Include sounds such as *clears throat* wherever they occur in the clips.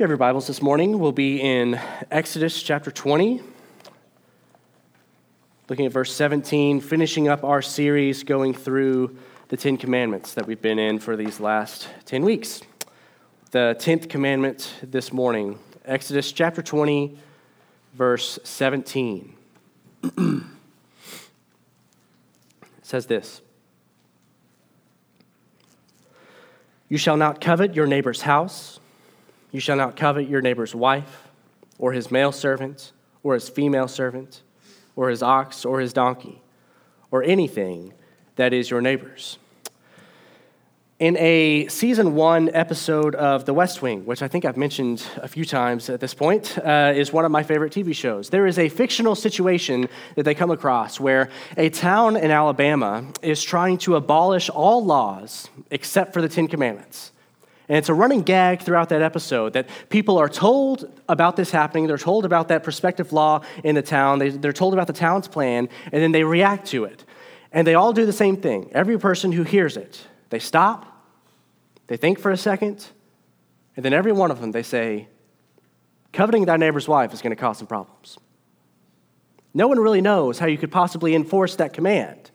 you have your Bibles this morning, we'll be in Exodus chapter 20, looking at verse 17, finishing up our series going through the Ten Commandments that we've been in for these last 10 weeks. The 10th commandment this morning, Exodus chapter 20, verse 17. *clears throat* it says this You shall not covet your neighbor's house you shall not covet your neighbor's wife, or his male servant, or his female servant, or his ox, or his donkey, or anything that is your neighbor's in a season one episode of The West Wing, which I think I've mentioned a few times at this point, uh, is one of my favorite TV shows. There is a fictional situation that they come across where a town in Alabama is trying to abolish all laws except for the Ten Commandments. And it's a running gag throughout that episode that people are told about this happening. They're told about that prospective law in the town. They, they're told about the town's plan, and then they react to it. And they all do the same thing. Every person who hears it, they stop, they think for a second, and then every one of them they say, Coveting thy neighbor's wife is going to cause some problems. No one really knows how you could possibly enforce that command.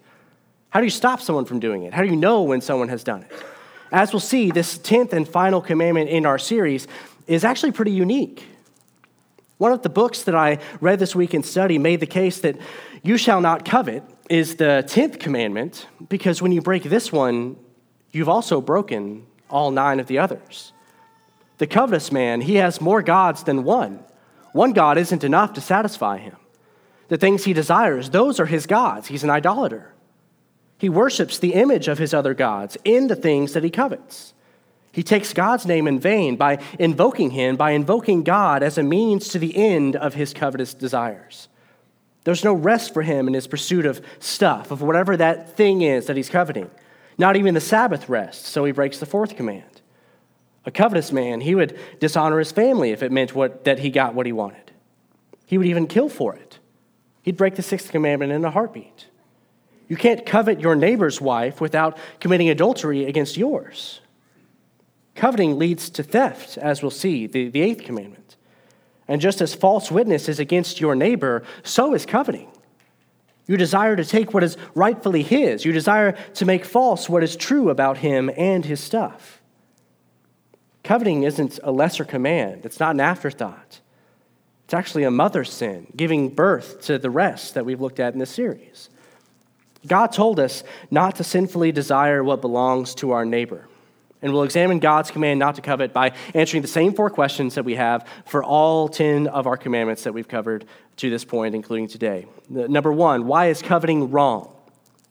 How do you stop someone from doing it? How do you know when someone has done it? As we'll see, this 10th and final commandment in our series is actually pretty unique. One of the books that I read this week in study made the case that you shall not covet is the 10th commandment because when you break this one, you've also broken all nine of the others. The covetous man, he has more gods than one. One God isn't enough to satisfy him. The things he desires, those are his gods. He's an idolater. He worships the image of his other gods in the things that he covets. He takes God's name in vain by invoking him, by invoking God as a means to the end of his covetous desires. There's no rest for him in his pursuit of stuff, of whatever that thing is that he's coveting. Not even the Sabbath rest, so he breaks the fourth command. A covetous man, he would dishonor his family if it meant what, that he got what he wanted. He would even kill for it. He'd break the sixth commandment in a heartbeat. You can't covet your neighbor's wife without committing adultery against yours. Coveting leads to theft, as we'll see, the, the eighth commandment. And just as false witness is against your neighbor, so is coveting. You desire to take what is rightfully his. You desire to make false what is true about him and his stuff. Coveting isn't a lesser command, it's not an afterthought. It's actually a mother sin, giving birth to the rest that we've looked at in this series. God told us not to sinfully desire what belongs to our neighbor. And we'll examine God's command not to covet by answering the same four questions that we have for all 10 of our commandments that we've covered to this point, including today. Number one, why is coveting wrong?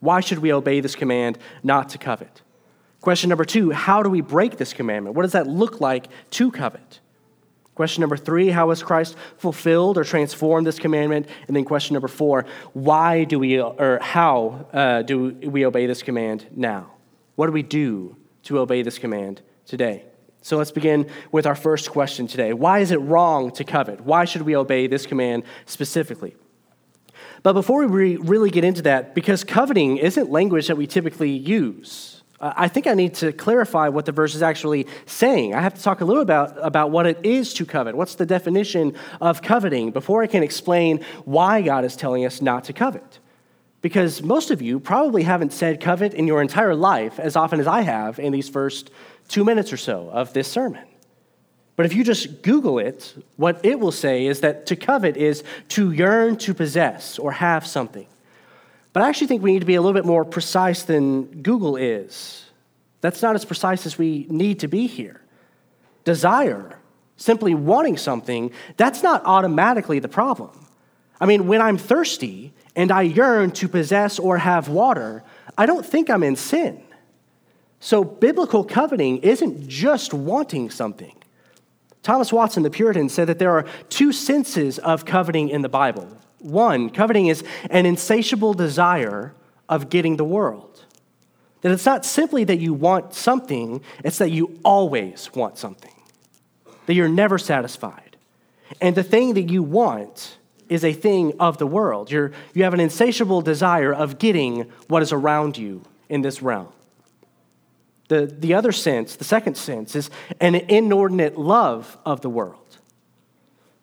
Why should we obey this command not to covet? Question number two, how do we break this commandment? What does that look like to covet? Question number three, how has Christ fulfilled or transformed this commandment? And then question number four, why do we, or how uh, do we obey this command now? What do we do to obey this command today? So let's begin with our first question today. Why is it wrong to covet? Why should we obey this command specifically? But before we really get into that, because coveting isn't language that we typically use, Uh, I think I need to clarify what the verse is actually saying. I have to talk a little about, about what it is to covet. What's the definition of coveting before I can explain why God is telling us not to covet? Because most of you probably haven't said covet in your entire life as often as I have in these first two minutes or so of this sermon. But if you just Google it, what it will say is that to covet is to yearn to possess or have something. But I actually think we need to be a little bit more precise than Google is. That's not as precise as we need to be here. Desire, simply wanting something, that's not automatically the problem. I mean, when I'm thirsty and I yearn to possess or have water, I don't think I'm in sin. So, biblical coveting isn't just wanting something. Thomas Watson, the Puritan, said that there are two senses of coveting in the Bible one, coveting is an insatiable desire of getting the world. That it's not simply that you want something, it's that you always want something, that you're never satisfied. And the thing that you want is a thing of the world. You're, you have an insatiable desire of getting what is around you in this realm. The, the other sense, the second sense, is an inordinate love of the world.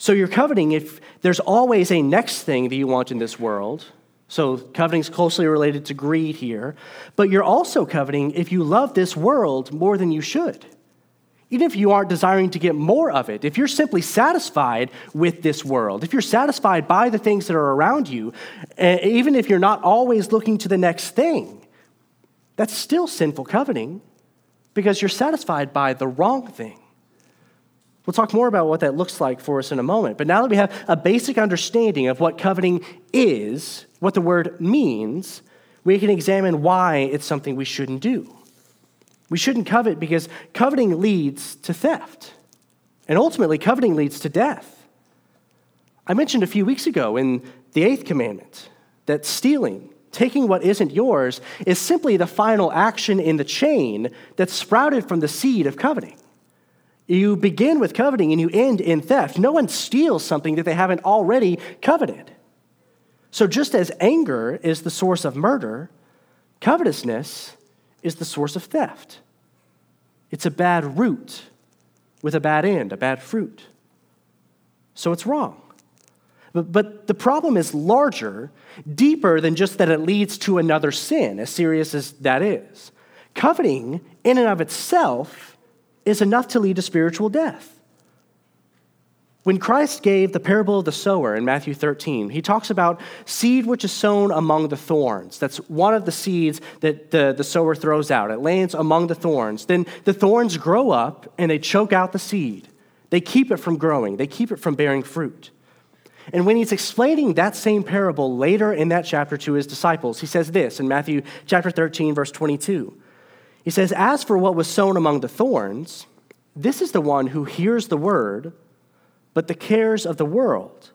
So you're coveting if there's always a next thing that you want in this world. So coveting is closely related to greed here. But you're also coveting if you love this world more than you should. Even if you aren't desiring to get more of it, if you're simply satisfied with this world, if you're satisfied by the things that are around you, eh, even if you're not always looking to the next thing, that's still sinful coveting because you're satisfied by the wrong thing. We'll talk more about what that looks like for us in a moment. But now that we have a basic understanding of what coveting is, what the word means, we can examine why it's something we shouldn't do. We shouldn't covet because coveting leads to theft. And ultimately, coveting leads to death. I mentioned a few weeks ago in the eighth commandment that stealing, taking what isn't yours, is simply the final action in the chain that sprouted from the seed of coveting. You begin with coveting and you end in theft. No one steals something that they haven't already coveted. So, just as anger is the source of murder, covetousness is the source of theft. It's a bad root with a bad end, a bad fruit. So, it's wrong. But, but the problem is larger, deeper than just that it leads to another sin, as serious as that is. Coveting, in and of itself, is enough to lead to spiritual death. When Christ gave the parable of the sower in Matthew 13, he talks about seed which is sown among the thorns. That's one of the seeds that the, the sower throws out. It lands among the thorns. Then the thorns grow up and they choke out the seed. They keep it from growing, they keep it from bearing fruit. And when he's explaining that same parable later in that chapter to his disciples, he says this in Matthew chapter 13, verse 22. He says, As for what was sown among the thorns, this is the one who hears the word, but the cares of the world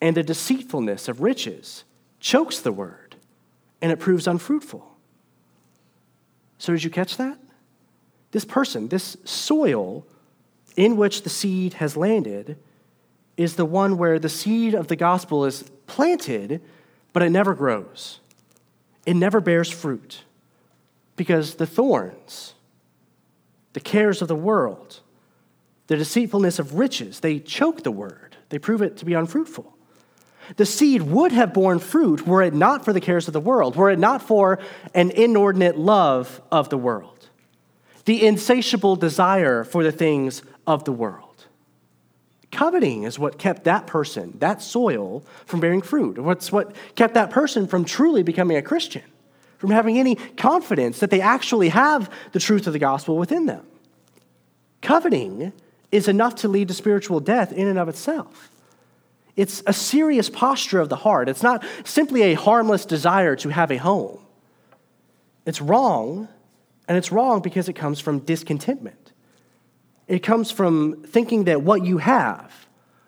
and the deceitfulness of riches chokes the word, and it proves unfruitful. So, did you catch that? This person, this soil in which the seed has landed, is the one where the seed of the gospel is planted, but it never grows. It never bears fruit. Because the thorns, the cares of the world, the deceitfulness of riches, they choke the word, they prove it to be unfruitful. The seed would have borne fruit were it not for the cares of the world, were it not for an inordinate love of the world, the insatiable desire for the things of the world. Coveting is what kept that person, that soil, from bearing fruit. What's what kept that person from truly becoming a Christian from having any confidence that they actually have the truth of the gospel within them. Coveting is enough to lead to spiritual death in and of itself. It's a serious posture of the heart. It's not simply a harmless desire to have a home. It's wrong, and it's wrong because it comes from discontentment. It comes from thinking that what you have,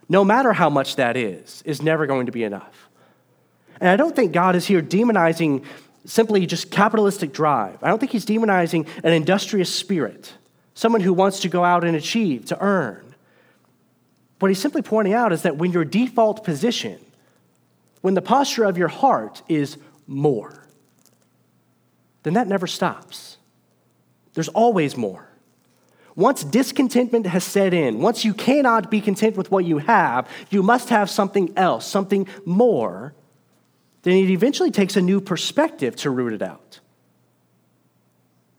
no matter how much that is, is never going to be enough. And I don't think God is here demonizing simply just capitalistic drive. I don't think he's demonizing an industrious spirit, someone who wants to go out and achieve, to earn. What he's simply pointing out is that when your default position, when the posture of your heart is more, then that never stops. There's always more. Once discontentment has set in, once you cannot be content with what you have, you must have something else, something more then it eventually takes a new perspective to root it out.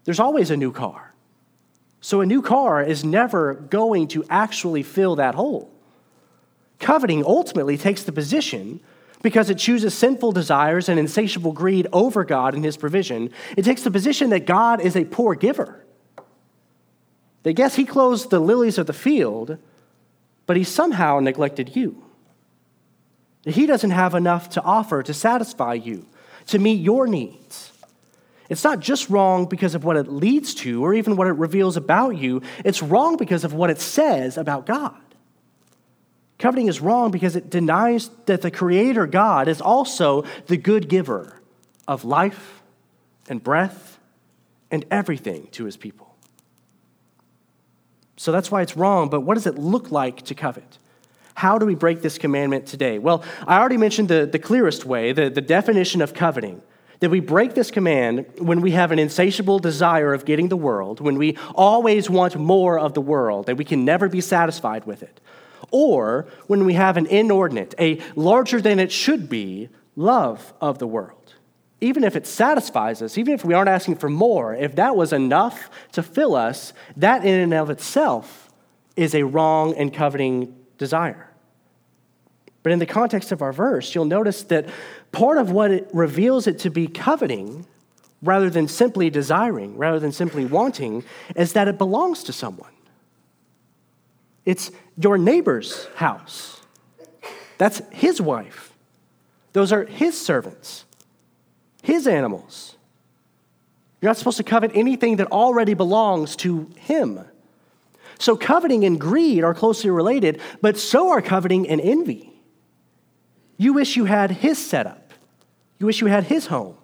There's always a new car. So a new car is never going to actually fill that hole. Coveting ultimately takes the position because it chooses sinful desires and insatiable greed over God and His provision. It takes the position that God is a poor giver. They guess He clothes the lilies of the field, but He somehow neglected you. He doesn't have enough to offer to satisfy you, to meet your needs. It's not just wrong because of what it leads to or even what it reveals about you, it's wrong because of what it says about God. Coveting is wrong because it denies that the Creator God is also the good giver of life and breath and everything to his people. So that's why it's wrong, but what does it look like to covet? How do we break this commandment today? Well, I already mentioned the, the clearest way, the, the definition of coveting. that we break this command when we have an insatiable desire of getting the world, when we always want more of the world, that we can never be satisfied with it, or when we have an inordinate, a larger than it should be love of the world. Even if it satisfies us, even if we aren't asking for more, if that was enough to fill us, that in and of itself is a wrong and coveting desire. But in the context of our verse, you'll notice that part of what it reveals it to be coveting, rather than simply desiring, rather than simply wanting, is that it belongs to someone. It's your neighbor's house. That's his wife. Those are his servants, his animals. You're not supposed to covet anything that already belongs to him. So, coveting and greed are closely related, but so are coveting and envy. You wish you had his setup. You wish you had his home.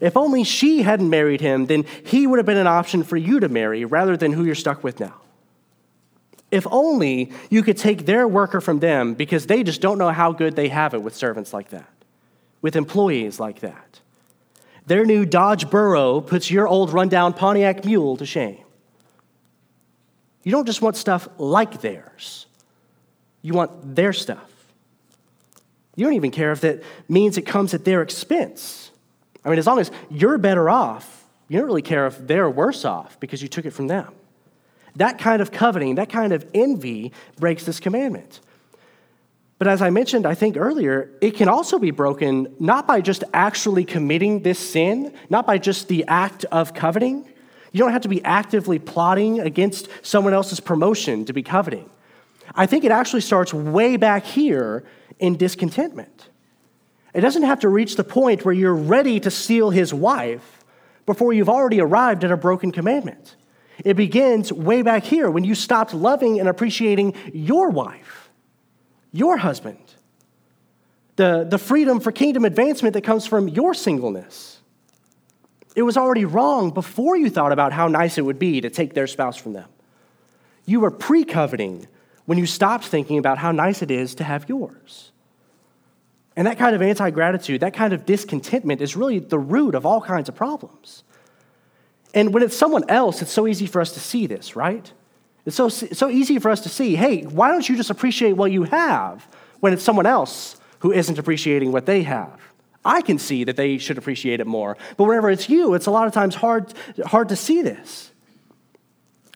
If only she hadn't married him, then he would have been an option for you to marry rather than who you're stuck with now. If only you could take their worker from them because they just don't know how good they have it with servants like that, with employees like that. Their new Dodge Burrow puts your old rundown Pontiac Mule to shame. You don't just want stuff like theirs, you want their stuff. You don't even care if that means it comes at their expense. I mean, as long as you're better off, you don't really care if they're worse off because you took it from them. That kind of coveting, that kind of envy breaks this commandment. But as I mentioned, I think earlier, it can also be broken not by just actually committing this sin, not by just the act of coveting. You don't have to be actively plotting against someone else's promotion to be coveting. I think it actually starts way back here in discontentment. It doesn't have to reach the point where you're ready to steal his wife before you've already arrived at a broken commandment. It begins way back here when you stopped loving and appreciating your wife, your husband, the, the freedom for kingdom advancement that comes from your singleness. It was already wrong before you thought about how nice it would be to take their spouse from them. You were pre coveting when you stopped thinking about how nice it is to have yours. And that kind of anti gratitude, that kind of discontentment is really the root of all kinds of problems. And when it's someone else, it's so easy for us to see this, right? It's so, so easy for us to see hey, why don't you just appreciate what you have when it's someone else who isn't appreciating what they have? I can see that they should appreciate it more. But whenever it's you, it's a lot of times hard, hard to see this.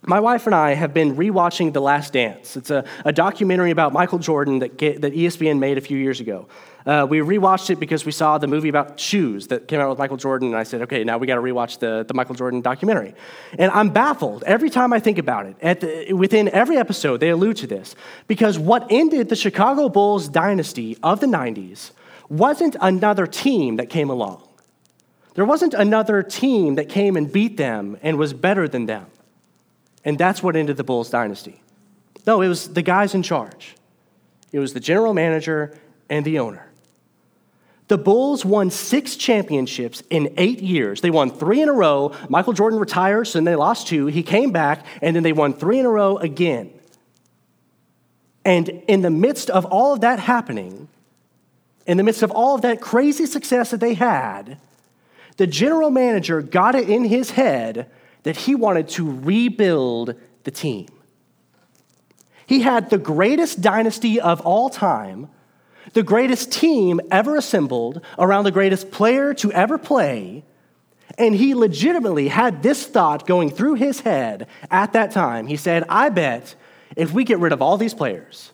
My wife and I have been rewatching The Last Dance. It's a, a documentary about Michael Jordan that, get, that ESPN made a few years ago. Uh, we rewatched it because we saw the movie about shoes that came out with Michael Jordan, and I said, okay, now we got to rewatch the, the Michael Jordan documentary. And I'm baffled every time I think about it. At the, within every episode, they allude to this because what ended the Chicago Bulls dynasty of the 90s wasn't another team that came along. There wasn't another team that came and beat them and was better than them. And that's what ended the Bulls dynasty. No, it was the guys in charge. It was the general manager and the owner. The Bulls won six championships in eight years. They won three in a row. Michael Jordan retires, and they lost two. He came back, and then they won three in a row again. And in the midst of all of that happening, in the midst of all of that crazy success that they had, the general manager got it in his head that he wanted to rebuild the team. He had the greatest dynasty of all time the greatest team ever assembled around the greatest player to ever play. And he legitimately had this thought going through his head at that time. He said, I bet if we get rid of all these players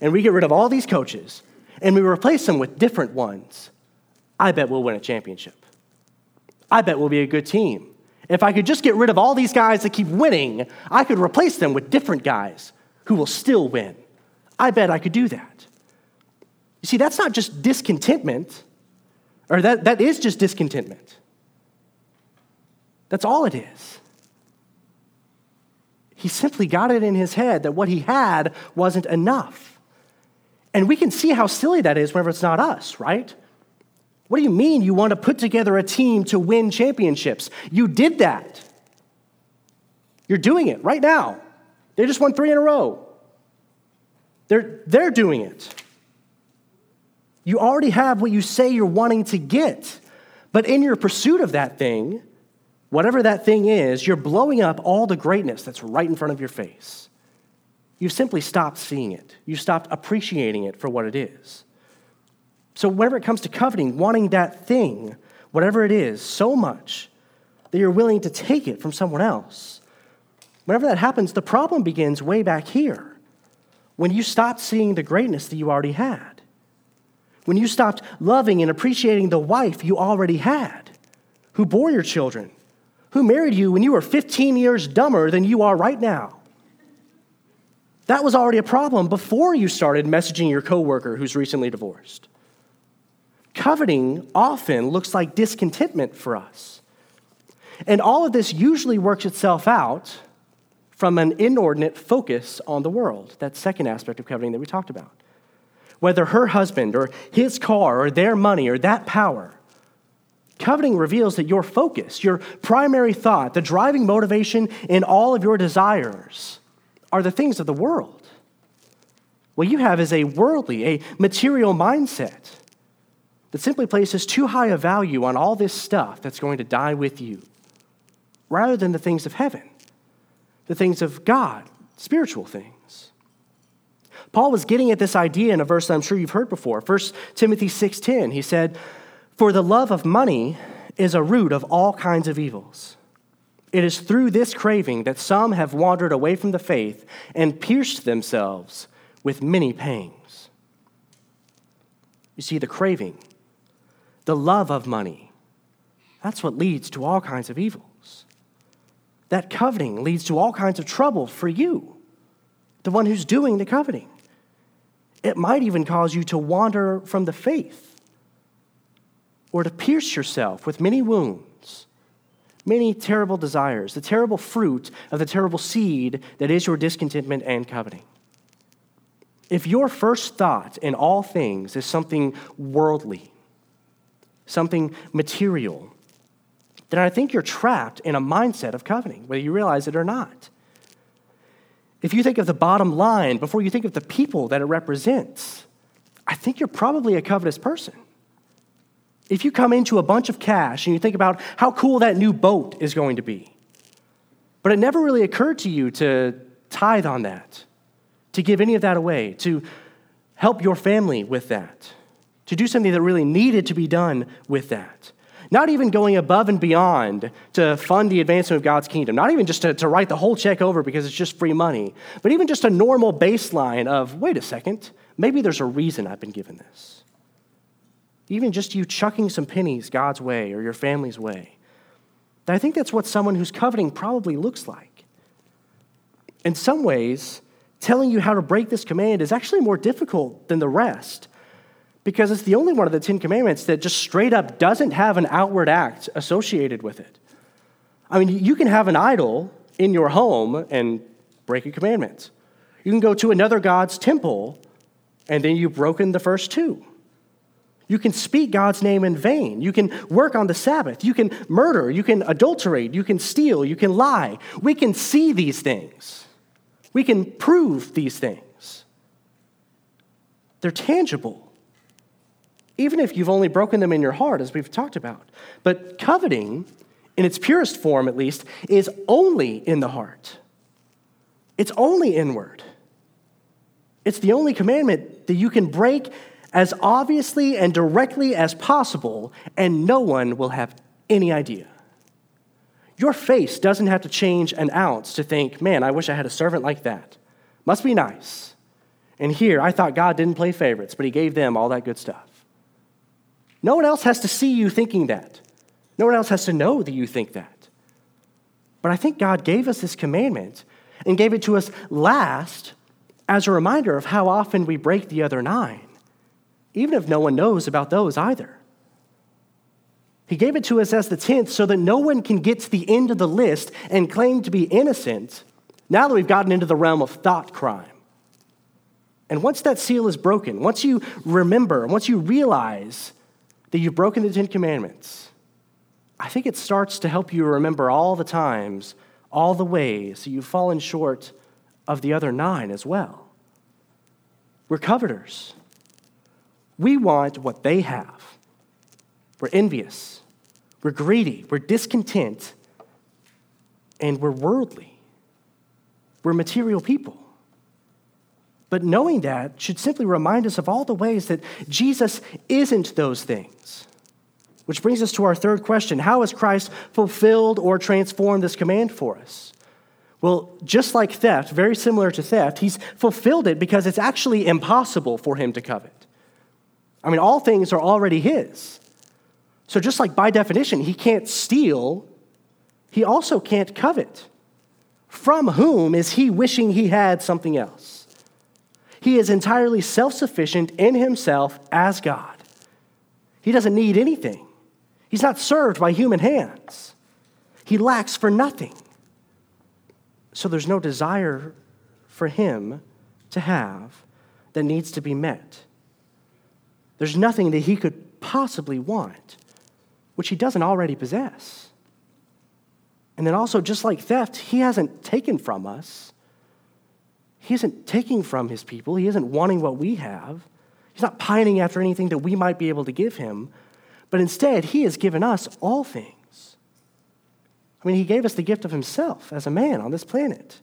and we get rid of all these coaches and we replace them with different ones, I bet we'll win a championship. I bet we'll be a good team. If I could just get rid of all these guys that keep winning, I could replace them with different guys who will still win. I bet I could do that. You see, that's not just discontentment, or that, that is just discontentment. That's all it is. He simply got it in his head that what he had wasn't enough. And we can see how silly that is whenever it's not us, right? What do you mean you want to put together a team to win championships? You did that. You're doing it right now. They just won three in a row. They're, they're doing it. You already have what you say you're wanting to get. But in your pursuit of that thing, whatever that thing is, you're blowing up all the greatness that's right in front of your face. You've simply stopped seeing it. You've stopped appreciating it for what it is. So, whenever it comes to coveting, wanting that thing, whatever it is, so much that you're willing to take it from someone else, whenever that happens, the problem begins way back here when you stopped seeing the greatness that you already had, when you stopped loving and appreciating the wife you already had, who bore your children, who married you when you were 15 years dumber than you are right now. That was already a problem before you started messaging your coworker who's recently divorced. Coveting often looks like discontentment for us. And all of this usually works itself out from an inordinate focus on the world, that second aspect of coveting that we talked about. Whether her husband or his car or their money or that power, coveting reveals that your focus, your primary thought, the driving motivation in all of your desires are the things of the world. What you have is a worldly, a material mindset that simply places too high a value on all this stuff that's going to die with you, rather than the things of heaven, the things of God, spiritual things. Paul was getting at this idea in a verse that I'm sure you've heard before. 1 Timothy 6:10. He said, "For the love of money is a root of all kinds of evils. It is through this craving that some have wandered away from the faith and pierced themselves with many pangs." You see the craving the love of money. That's what leads to all kinds of evils. That coveting leads to all kinds of trouble for you, the one who's doing the coveting. It might even cause you to wander from the faith or to pierce yourself with many wounds, many terrible desires, the terrible fruit of the terrible seed that is your discontentment and coveting. If your first thought in all things is something worldly, something material, then I think you're trapped in a mindset of coveting, whether you realize it or not. If you think of the bottom line before you think of the people that it represents, I think you're probably a covetous person. If you come into a bunch of cash and you think about how cool that new boat is going to be, but it never really occurred to you to tithe on that, to give any of that away, to help your family with that, to do something that really needed to be done with that. Not even going above and beyond to fund the advancement of God's kingdom, not even just to, to write the whole check over because it's just free money, but even just a normal baseline of wait a second, maybe there's a reason I've been given this. Even just you chucking some pennies God's way or your family's way. I think that's what someone who's coveting probably looks like. In some ways, telling you how to break this command is actually more difficult than the rest because it's the only one of the Ten Commandments that just straight up doesn't have an outward act associated with it. I mean, you can have an idol in your home and break a commandment. You can go to another God's temple and then you've broken the first two. You can speak God's name in vain. You can work on the Sabbath. You can murder. You can adulterate. You can steal. You can lie. We can see these things. We can prove these things. They're tangible even if you've only broken them in your heart, as we've talked about. But coveting, in its purest form at least, is only in the heart, it's only inward. It's the only commandment that you can break as obviously and directly as possible, and no one will have any idea. Your face doesn't have to change an ounce to think, man, I wish I had a servant like that. Must be nice. And here, I thought God didn't play favorites, but He gave them all that good stuff. No one else has to see you thinking that. No one else has to know that you think that. But I think God gave us this commandment and gave it to us last as a reminder of how often we break the other nine, even if no one knows about those either. He gave it to us as the tenth so that no one can get to the end of the list and claim to be innocent now that we've gotten into the realm of thought crime. And once that seal is broken, once you remember, once you realize that you've broken the Ten Commandments, I think it starts to help you remember all the times, all the ways you've fallen short of the other nine as well. We're coveters. We want what they have. We're envious. we're greedy, we're discontent, and we're worldly. We're material people. But knowing that should simply remind us of all the ways that Jesus isn't those things. Which brings us to our third question How has Christ fulfilled or transformed this command for us? Well, just like theft, very similar to theft, he's fulfilled it because it's actually impossible for him to covet. I mean, all things are already his. So, just like by definition, he can't steal, he also can't covet. From whom is he wishing he had something else? He is entirely self sufficient in himself as God. He doesn't need anything, he's not served by human hands. He lacks for nothing. So, there's no desire for him to have that needs to be met. There's nothing that he could possibly want which he doesn't already possess. And then also, just like theft, he hasn't taken from us. He isn't taking from his people. He isn't wanting what we have. He's not pining after anything that we might be able to give him. But instead, he has given us all things. I mean, he gave us the gift of himself as a man on this planet.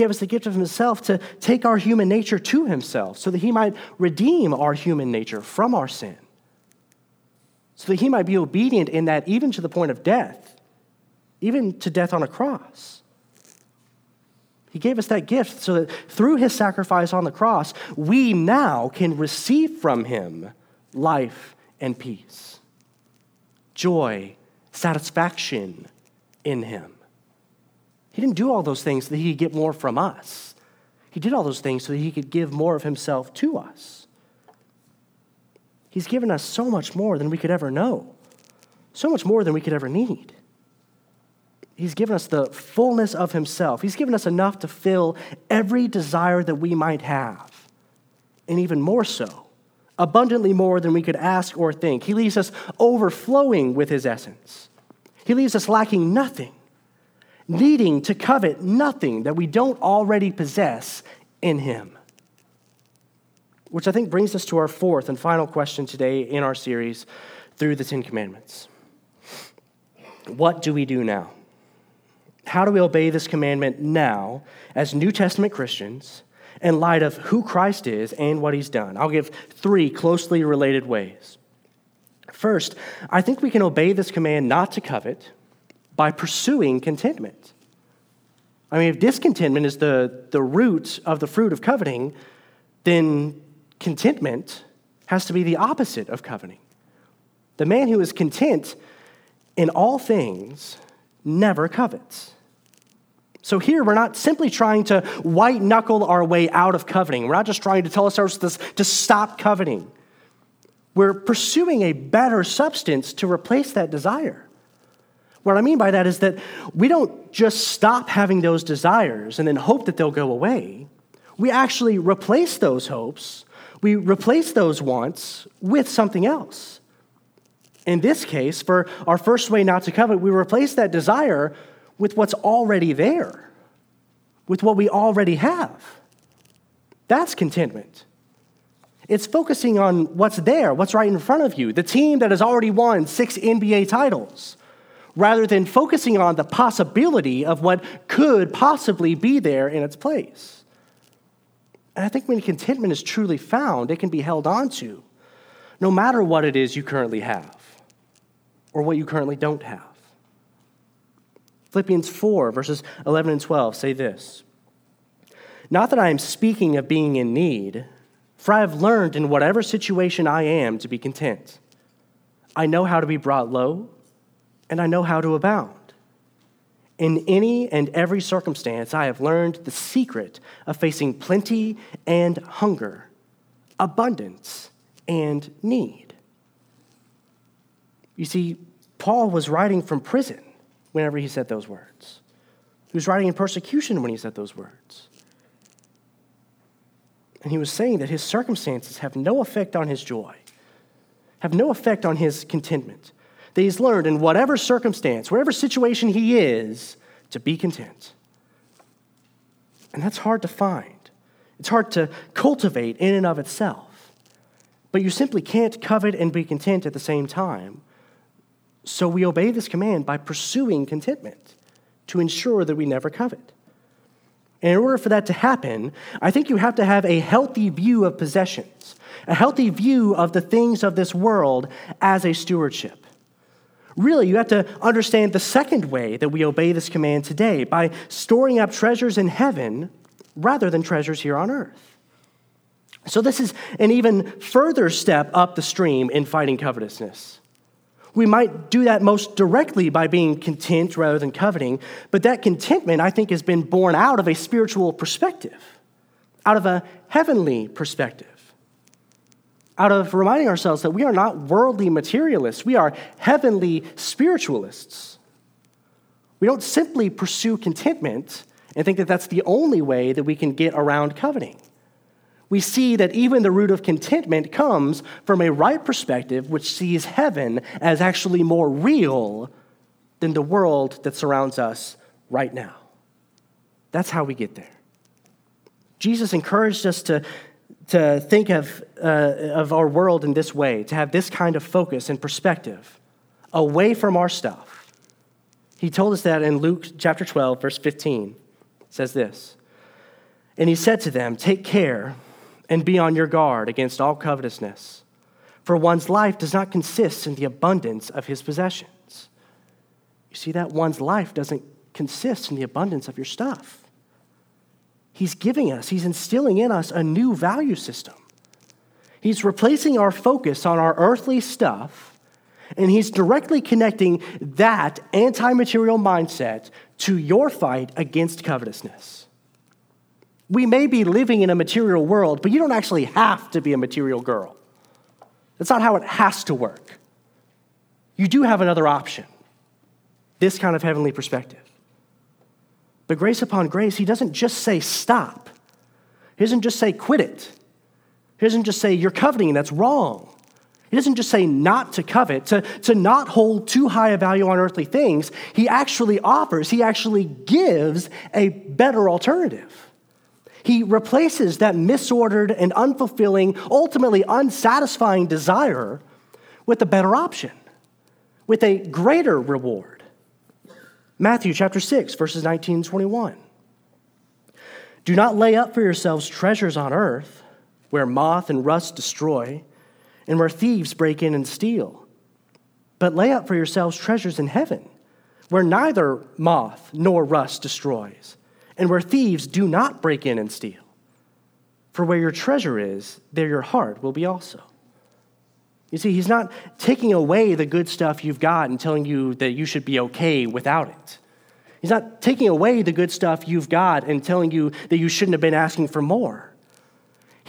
Gave us the gift of himself to take our human nature to himself so that he might redeem our human nature from our sin so that he might be obedient in that, even to the point of death, even to death on a cross. He gave us that gift so that through his sacrifice on the cross, we now can receive from him life and peace, joy, satisfaction in him. He didn't do all those things so that he could get more from us. He did all those things so that he could give more of himself to us. He's given us so much more than we could ever know, so much more than we could ever need. He's given us the fullness of Himself. He's given us enough to fill every desire that we might have, and even more so, abundantly more than we could ask or think. He leaves us overflowing with His essence. He leaves us lacking nothing, needing to covet nothing that we don't already possess in Him. Which I think brings us to our fourth and final question today in our series through the Ten Commandments. What do we do now? How do we obey this commandment now as New Testament Christians in light of who Christ is and what he's done? I'll give three closely related ways. First, I think we can obey this command not to covet by pursuing contentment. I mean, if discontentment is the, the root of the fruit of coveting, then contentment has to be the opposite of coveting. The man who is content in all things never covets. So here, we're not simply trying to white knuckle our way out of coveting. We're not just trying to tell ourselves this, to stop coveting. We're pursuing a better substance to replace that desire. What I mean by that is that we don't just stop having those desires and then hope that they'll go away. We actually replace those hopes we replace those wants with something else. In this case, for our first way not to covet, we replace that desire with what's already there, with what we already have. That's contentment. It's focusing on what's there, what's right in front of you, the team that has already won six NBA titles, rather than focusing on the possibility of what could possibly be there in its place. And I think when contentment is truly found, it can be held onto, no matter what it is you currently have or what you currently don't have. Philippians 4, verses 11 and 12 say this Not that I am speaking of being in need, for I have learned in whatever situation I am to be content. I know how to be brought low, and I know how to abound. In any and every circumstance, I have learned the secret of facing plenty and hunger, abundance and need. You see, Paul was writing from prison whenever he said those words. He was writing in persecution when he said those words. And he was saying that his circumstances have no effect on his joy, have no effect on his contentment that he's learned in whatever circumstance, whatever situation he is, to be content. And that's hard to find. It's hard to cultivate in and of itself. But you simply can't covet and be content at the same time. So we obey this command by pursuing contentment to ensure that we never covet. And in order for that to happen, I think you have to have a healthy view of possessions, a healthy view of the things of this world as a stewardship. Really, you have to understand the second way that we obey this command today by storing up treasures in heaven rather than treasures here on earth. So, this is an even further step up the stream in fighting covetousness. We might do that most directly by being content rather than coveting, but that contentment, I think, has been born out of a spiritual perspective, out of a heavenly perspective, out of reminding ourselves that we are not worldly materialists, we are heavenly spiritualists. We don't simply pursue contentment and think that that's the only way that we can get around coveting we see that even the root of contentment comes from a right perspective which sees heaven as actually more real than the world that surrounds us right now. That's how we get there. Jesus encouraged us to, to think of, uh, of our world in this way, to have this kind of focus and perspective away from our stuff. He told us that in Luke chapter 12, verse 15. It says this And he said to them, Take care and be on your guard against all covetousness. For one's life does not consist in the abundance of his possessions. You see that one's life doesn't consist in the abundance of your stuff. He's giving us, he's instilling in us a new value system. He's replacing our focus on our earthly stuff, and he's directly connecting that anti material mindset to your fight against covetousness. We may be living in a material world, but you don't actually have to be a material girl. That's not how it has to work. You do have another option this kind of heavenly perspective. But grace upon grace, he doesn't just say stop, he doesn't just say quit it, he doesn't just say you're coveting and that's wrong. He doesn't just say not to covet, to, to not hold too high a value on earthly things. He actually offers, he actually gives a better alternative. He replaces that misordered and unfulfilling, ultimately unsatisfying desire with a better option, with a greater reward. Matthew chapter 6, verses 19 and 21. Do not lay up for yourselves treasures on earth where moth and rust destroy and where thieves break in and steal, but lay up for yourselves treasures in heaven where neither moth nor rust destroys and where thieves do not break in and steal. For where your treasure is, there your heart will be also. You see, he's not taking away the good stuff you've got and telling you that you should be okay without it. He's not taking away the good stuff you've got and telling you that you shouldn't have been asking for more.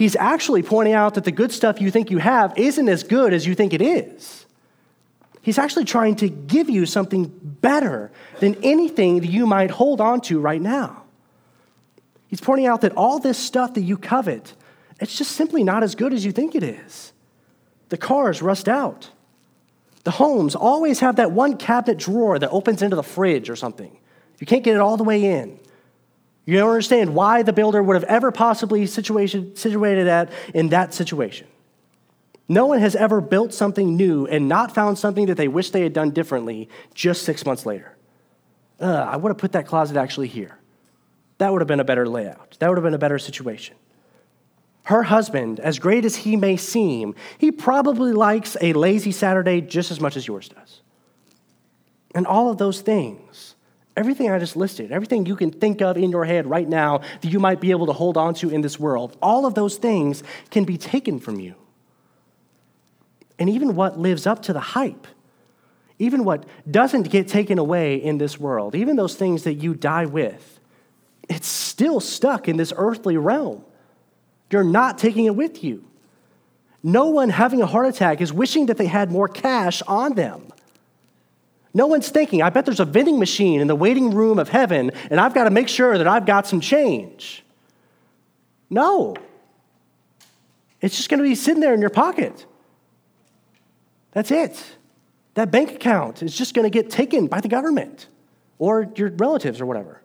He's actually pointing out that the good stuff you think you have isn't as good as you think it is. He's actually trying to give you something better than anything that you might hold on to right now. He's pointing out that all this stuff that you covet, it's just simply not as good as you think it is. The cars rust out. The homes always have that one cabinet drawer that opens into the fridge or something. You can't get it all the way in. You don't understand why the builder would have ever possibly situation, situated that in that situation. No one has ever built something new and not found something that they wish they had done differently just six months later. I would have put that closet actually here. That would have been a better layout. That would have been a better situation. Her husband, as great as he may seem, he probably likes a lazy Saturday just as much as yours does. And all of those things, everything I just listed, everything you can think of in your head right now that you might be able to hold on to in this world, all of those things can be taken from you. And even what lives up to the hype, even what doesn't get taken away in this world, even those things that you die with, it's still stuck in this earthly realm. You're not taking it with you. No one having a heart attack is wishing that they had more cash on them. No one's thinking, I bet there's a vending machine in the waiting room of heaven, and I've got to make sure that I've got some change. No. It's just going to be sitting there in your pocket. That's it. That bank account is just going to get taken by the government or your relatives or whatever.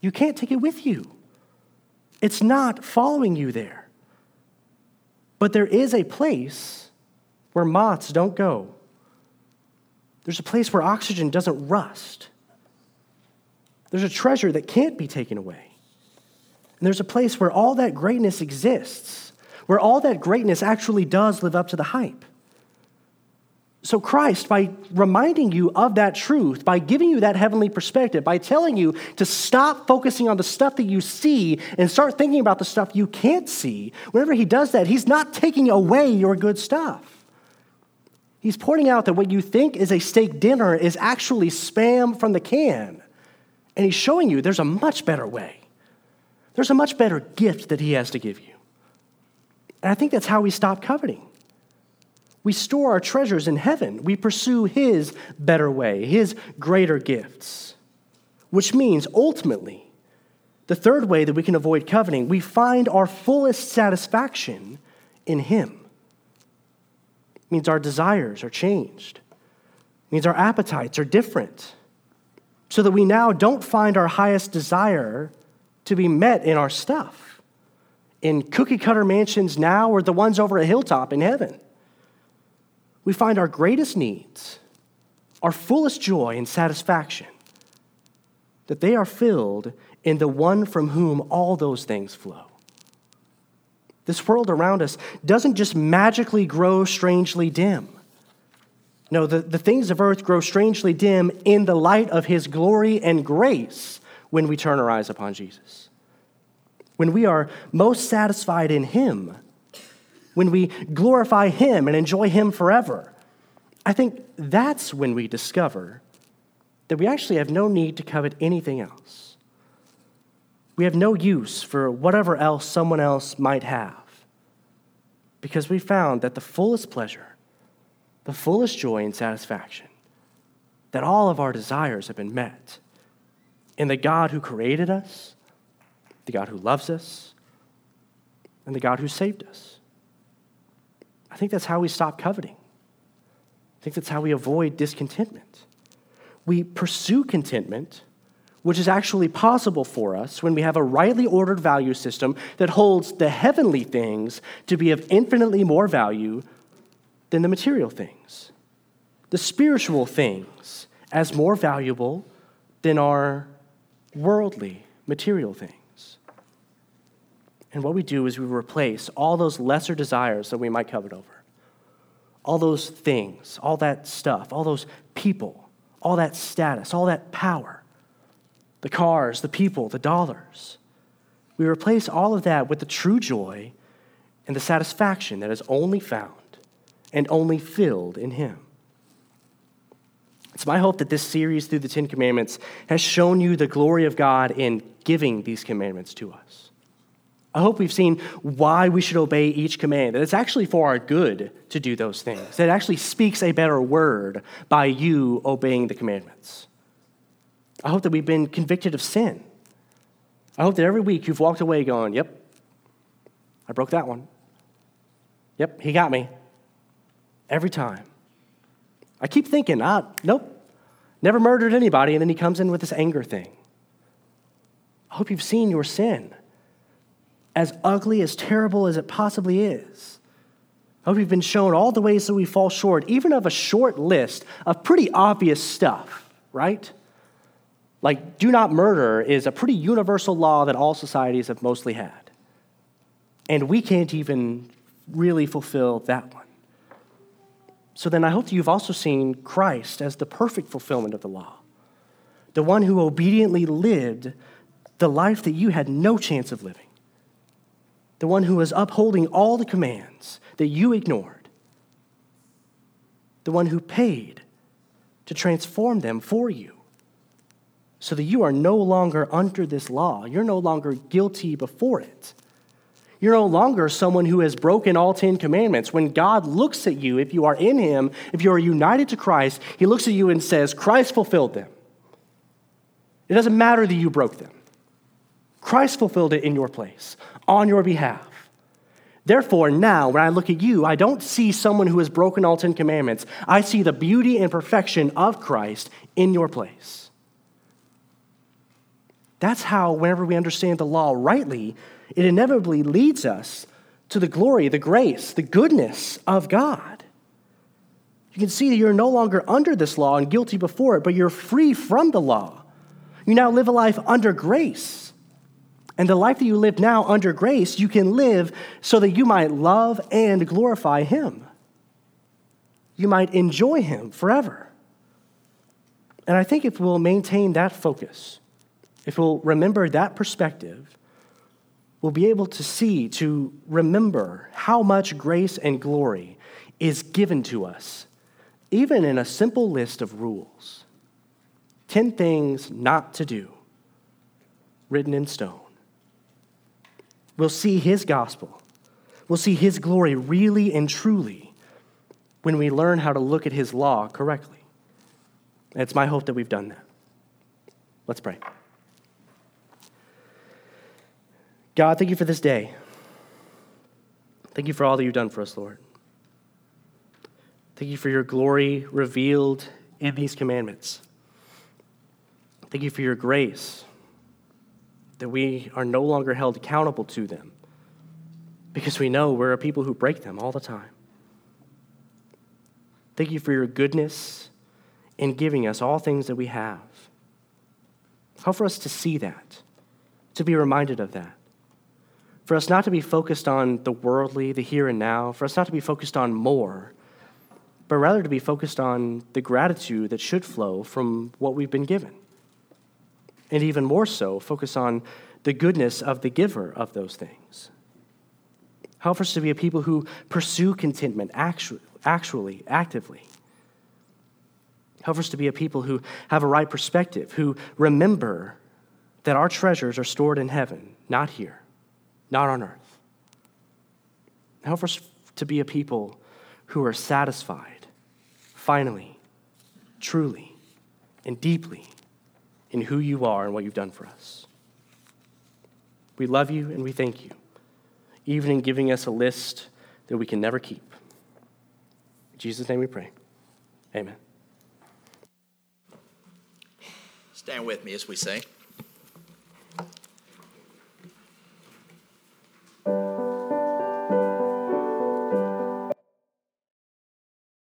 You can't take it with you. It's not following you there. But there is a place where moths don't go, There's a place where oxygen doesn't rust. There's a treasure that can't be taken away. And there's a place where all that greatness exists, where all that greatness actually does live up to the hype. So, Christ, by reminding you of that truth, by giving you that heavenly perspective, by telling you to stop focusing on the stuff that you see and start thinking about the stuff you can't see, whenever He does that, He's not taking away your good stuff. He's pointing out that what you think is a steak dinner is actually spam from the can. And He's showing you there's a much better way. There's a much better gift that He has to give you. And I think that's how we stop coveting. We store our treasures in heaven. We pursue His better way, His greater gifts. Which means, ultimately, the third way that we can avoid coveting, we find our fullest satisfaction in Him. Means our desires are changed. It means our appetites are different. So that we now don't find our highest desire to be met in our stuff, in cookie cutter mansions now or the ones over a hilltop in heaven we find our greatest needs, our fullest joy and satisfaction, that they are filled in the one from whom all those things flow. This world around us doesn't just magically grow strangely dim. No, the, the things of earth grow strangely dim in the light of his glory and grace when we turn our eyes upon Jesus. When we are most satisfied in him, when we glorify Him and enjoy Him forever, I think that's when we discover that we actually have no need to covet anything else. We have no use for whatever else someone else might have because we found that the fullest pleasure, the fullest joy and satisfaction, that all of our desires have been met in the God who created us, the God who loves us, and the God who saved us. I think that's how we stop coveting. I think that's how we avoid discontentment. We pursue contentment, which is actually possible for us when we have a rightly ordered value system that holds the heavenly things to be of infinitely more value than the material things, the spiritual things as more valuable than our worldly material things. And what we do is we replace all those lesser desires that we might covet over. All those things, all that stuff, all those people, all that status, all that power, the cars, the people, the dollars. We replace all of that with the true joy and the satisfaction that is only found and only filled in Him. It's my hope that this series through the Ten Commandments has shown you the glory of God in giving these commandments to us. I hope we've seen why we should obey each command, that it's actually for our good to do those things, that it actually speaks a better word by you obeying the commandments. I hope that we've been convicted of sin. I hope that every week you've walked away going, Yep, I broke that one. Yep, he got me. Every time. I keep thinking, ah, nope, never murdered anybody, and then he comes in with this anger thing. I hope you've seen your sin as ugly, as terrible as it possibly is. I hope you've been shown all the ways that we fall short, even of a short list of pretty obvious stuff, right? Like, do not murder is a pretty universal law that all societies have mostly had. And we can't even really fulfill that one. So then I hope that you've also seen Christ as the perfect fulfillment of the law, the one who obediently lived the life that you had no chance of living the one who was upholding all the commands that you ignored, the one who paid to transform them for you so that you are no longer under this law. You're no longer guilty before it. You're no longer someone who has broken all 10 commandments. When God looks at you, if you are in Him, if you are united to Christ, He looks at you and says, Christ fulfilled them. It doesn't matter that you broke them. Christ fulfilled it in your place, on your behalf. Therefore, now, when I look at you, I don't see someone who has broken all Ten Commandments. I see the beauty and perfection of Christ in your place. That's how, whenever we understand the law rightly, it inevitably leads us to the glory, the grace, the goodness of God. You can see that you're no longer under this law and guilty before it, but you're free from the law. You now live a life under grace. And the life that you live now under grace, you can live so that you might love and glorify Him. You might enjoy Him forever. And I think if we'll maintain that focus, if we'll remember that perspective, we'll be able to see, to remember how much grace and glory is given to us, even in a simple list of rules 10 things not to do, written in stone. We'll see His gospel, we'll see His glory really and truly when we learn how to look at His law correctly. It's my hope that we've done that. Let's pray. God, thank you for this day. Thank you for all that you've done for us, Lord. Thank you for your glory revealed in these commandments. Thank you for your grace that we are no longer held accountable to them because we know we're a people who break them all the time. Thank you for your goodness in giving us all things that we have. Help for us to see that, to be reminded of that. For us not to be focused on the worldly, the here and now, for us not to be focused on more, but rather to be focused on the gratitude that should flow from what we've been given. And even more so, focus on the goodness of the giver of those things. Help us to be a people who pursue contentment actually, actually actively. Help us to be a people who have a right perspective, who remember that our treasures are stored in heaven, not here, not on earth. Help us to be a people who are satisfied, finally, truly, and deeply in who you are and what you've done for us. We love you and we thank you, even in giving us a list that we can never keep. In Jesus' name we pray. Amen. Stand with me as we sing.